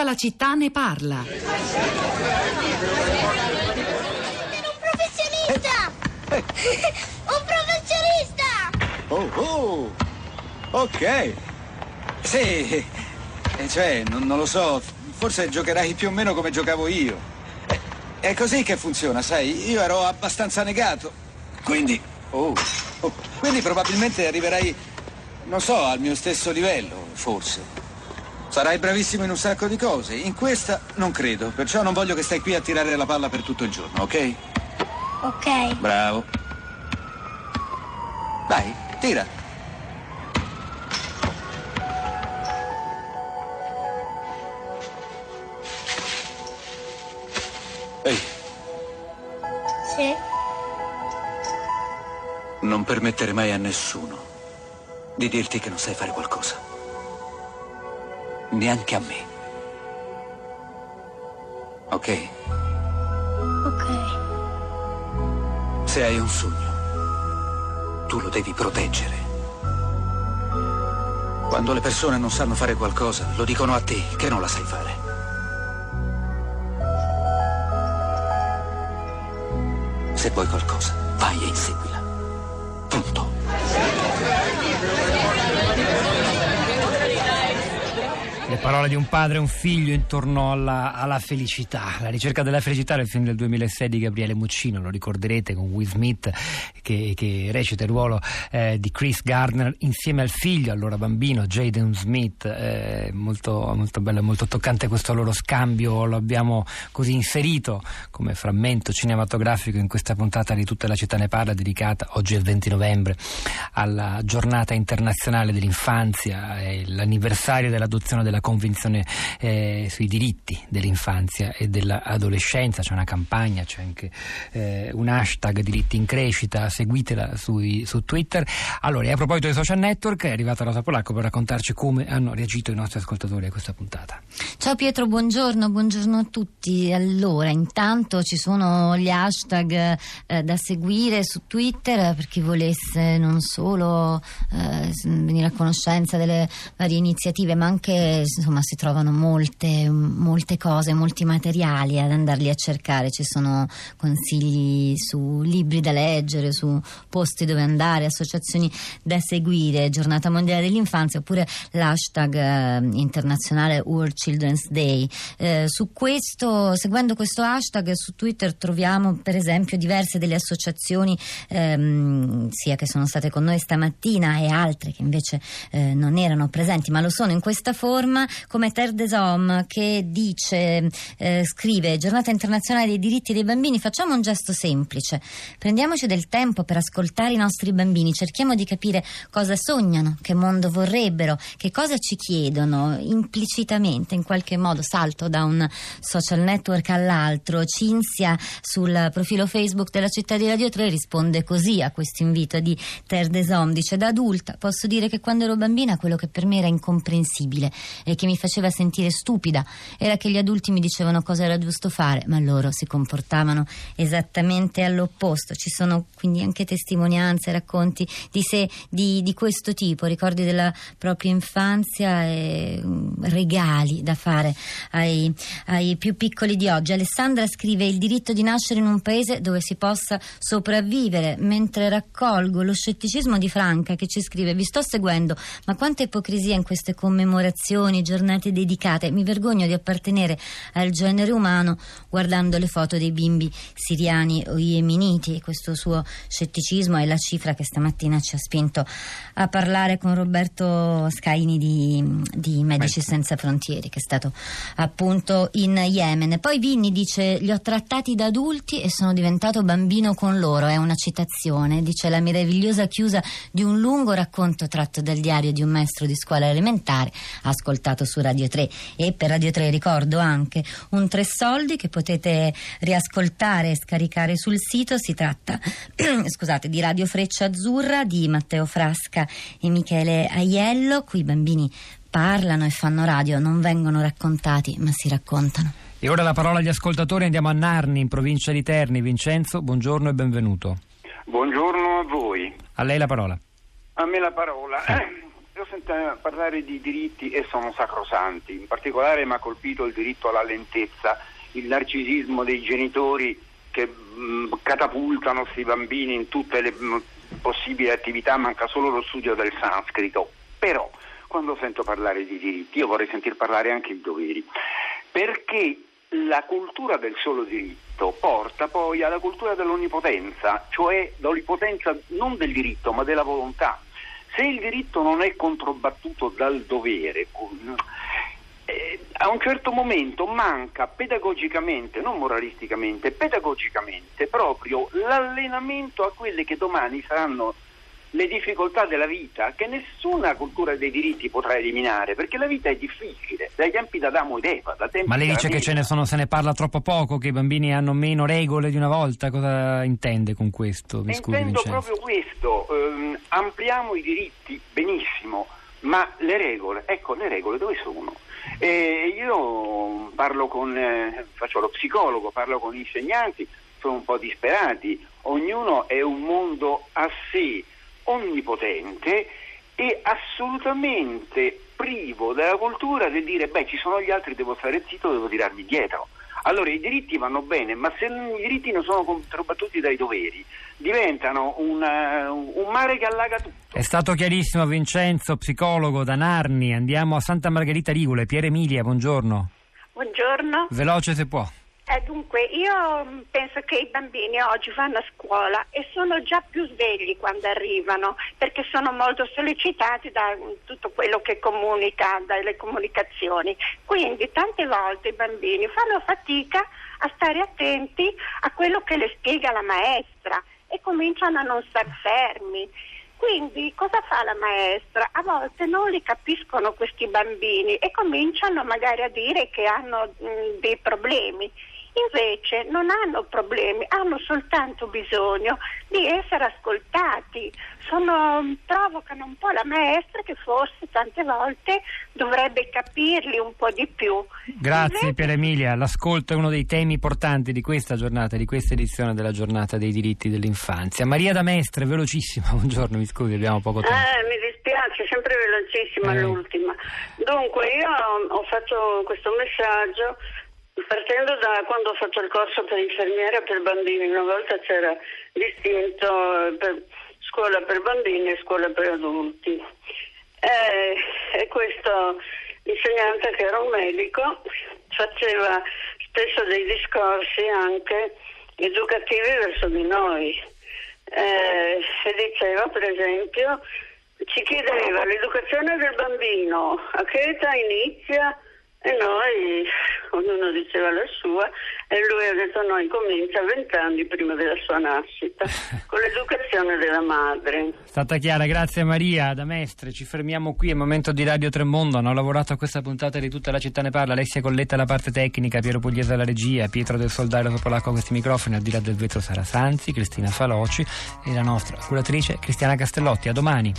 Tutta la città ne parla. Un professionista! Un professionista! Oh, oh, ok. Sì, eh, cioè, non, non lo so, forse giocherai più o meno come giocavo io. Eh, È così che funziona, sai, io ero abbastanza negato. Quindi, oh, oh, quindi probabilmente arriverai, non so, al mio stesso livello, forse. Sarai bravissimo in un sacco di cose, in questa non credo, perciò non voglio che stai qui a tirare la palla per tutto il giorno, ok? Ok. Bravo. Vai, tira. Ehi, Sì. non permettere mai a nessuno di dirti che non sai fare qualcosa. Neanche a me. Ok? Ok. Se hai un sogno, tu lo devi proteggere. Quando le persone non sanno fare qualcosa, lo dicono a te che non la sai fare. Se vuoi qualcosa, vai e inseguila. Punto. Le parole di un padre e un figlio intorno alla, alla felicità. La ricerca della felicità è il film del 2006 di Gabriele Muccino, lo ricorderete con Will Smith che, che recita il ruolo eh, di Chris Gardner insieme al figlio, allora bambino, Jaden Smith. Eh, molto, molto bello e molto toccante questo loro scambio, lo abbiamo così inserito come frammento cinematografico in questa puntata di Tutta la città ne parla dedicata oggi è il 20 novembre alla giornata internazionale dell'infanzia e l'anniversario dell'adozione della convenzione eh, sui diritti dell'infanzia e dell'adolescenza, c'è una campagna, c'è anche eh, un hashtag diritti in crescita, seguitela sui, su Twitter. Allora, a proposito dei social network è arrivata Rosa Polacco per raccontarci come hanno reagito i nostri ascoltatori a questa puntata. Ciao Pietro, buongiorno, buongiorno a tutti. Allora, intanto ci sono gli hashtag eh, da seguire su Twitter per chi volesse non solo eh, venire a conoscenza delle varie iniziative, ma anche insomma si trovano molte, molte cose, molti materiali ad andarli a cercare. Ci sono consigli su libri da leggere, su posti dove andare, associazioni da seguire, giornata mondiale dell'infanzia oppure l'hashtag eh, internazionale World Children's Day. Eh, su questo, seguendo questo hashtag su Twitter troviamo per esempio diverse delle associazioni ehm, sia che sono state con noi stamattina e altre che invece eh, non erano presenti ma lo sono in questa forma come Terre des Hommes che dice eh, scrive giornata internazionale dei diritti dei bambini facciamo un gesto semplice. Prendiamoci del tempo per ascoltare i nostri bambini. Cerchiamo di capire cosa sognano che mondo vorrebbero che cosa ci chiedono implicitamente in qualche modo salto da un social network all'altro. Cinzia sul profilo Facebook della città di Radio 3 risponde così a questo invito di Terre des Hommes dice da adulta posso dire che quando ero bambina quello che per me era incomprensibile e che mi faceva sentire stupida era che gli adulti mi dicevano cosa era giusto fare ma loro si comportavano esattamente all'opposto. Ci sono quindi anche testimonianze racconti di sé di, di questo tipo ricordi della propria infanzia e mm, regali da fare ai, ai più piccoli di oggi. Alessandra scrive il diritto di nascere in un paese dove si possa sopravvivere mentre raccolgo lo scetticismo di Franca che ci scrive vi sto seguendo ma quanta ipocrisia in queste commemorazioni giornate dedicate. Mi vergogno di appartenere al genere umano guardando le foto dei bimbi siriani o yemeniti. Questo suo scetticismo è la cifra che stamattina ci ha spinto a parlare con Roberto Scaini di, di Medici Senza Frontiere che è stato appunto in Yemen. Poi Vinni dice li ho trattati da adulti e sono diventato bambino con loro è una citazione. Dice la meravigliosa chiusa di un lungo racconto tratto dal diario di un maestro di scuola elementare ascoltato su Radio 3 e per Radio 3 ricordo anche un tre soldi che potete riascoltare e scaricare sul sito si tratta scusate di Radio Freccia Azzurra di Matteo Frasca e Michele Aiello qui i bambini parlano e fanno radio non vengono raccontati ma si raccontano E ora la parola agli ascoltatori, andiamo a Narni, in provincia di Terni. Vincenzo, buongiorno e benvenuto. Buongiorno a voi. A lei la parola. A me la parola. sempre ho sentito parlare di diritti e sono sacrosanti, in particolare mi ha colpito il diritto alla lentezza, il narcisismo dei genitori che mh, catapultano questi bambini in tutte le mh, possibili attività, manca solo lo studio del sanscrito. Però quando sento parlare di diritti io vorrei sentir parlare anche di doveri, perché la cultura del solo diritto porta poi alla cultura dell'onnipotenza, cioè l'onnipotenza non del diritto ma della volontà. Se il diritto non è controbattuto dal dovere, eh, a un certo momento manca pedagogicamente, non moralisticamente, pedagogicamente proprio l'allenamento a quelle che domani saranno le difficoltà della vita che nessuna cultura dei diritti potrà eliminare, perché la vita è difficile, dai tempi d'Adamo ed Eva. Ma lei dice che ce ne, sono, se ne parla troppo poco, che i bambini hanno meno regole di una volta. Cosa intende con questo? Mi scusi, Intendo Vincenzo. proprio questo, ehm, ampliamo i diritti, benissimo, ma le regole, ecco le regole dove sono? Eh, io parlo con, eh, faccio lo psicologo, parlo con gli insegnanti, sono un po' disperati, ognuno è un mondo a sé, onnipotente e assolutamente privo della cultura di dire beh ci sono gli altri, devo stare zitto, devo tirarmi dietro. Allora i diritti vanno bene, ma se i diritti non sono controbattuti dai doveri, diventano un, eh, un mare che allaga tutto. È stato chiarissimo Vincenzo, psicologo da Narni. Andiamo a Santa Margherita Rigole. Pier Emilia, buongiorno. Buongiorno. Veloce se può. Eh, dunque, io mm, penso che i bambini oggi vanno a scuola e sono già più svegli quando arrivano perché sono molto sollecitati da mm, tutto quello che comunica, dalle comunicazioni. Quindi tante volte i bambini fanno fatica a stare attenti a quello che le spiega la maestra e cominciano a non star fermi. Quindi cosa fa la maestra? A volte non li capiscono questi bambini e cominciano magari a dire che hanno mh, dei problemi. Invece non hanno problemi, hanno soltanto bisogno di essere ascoltati. Sono, provocano un po' la maestra che forse tante volte dovrebbe capirli un po' di più. Grazie Invece- Pier Emilia. L'ascolto è uno dei temi portanti di questa giornata, di questa edizione della giornata dei diritti dell'infanzia. Maria da Mestre, velocissima. Buongiorno, mi scusi, abbiamo poco tempo. Eh, mi dispiace, sempre velocissima Eh. l'ultima. Dunque, io ho fatto questo messaggio partendo da quando ho fatto il corso per infermiera per bambini. Una volta c'era distinto eh, per scuola per bambini e scuola per adulti. Eh, e questo insegnante che era un medico faceva spesso dei discorsi anche educativi verso di noi eh, e diceva per esempio ci chiedeva l'educazione del bambino a che età inizia e noi ognuno diceva la sua e lui ha detto noi comincia vent'anni prima della sua nascita con l'educazione della madre È stata chiara, grazie Maria da Mestre. Ci fermiamo qui, è il momento di Radio Tremondo. Hanno lavorato a questa puntata di tutta la città ne parla. Alessia Colletta alla parte tecnica, Piero Pugliese alla regia, Pietro del Soldario Topolacco a questi microfoni, al di là del vetro Sara Sanzi, Cristina Faloci e la nostra curatrice Cristiana Castellotti. A domani.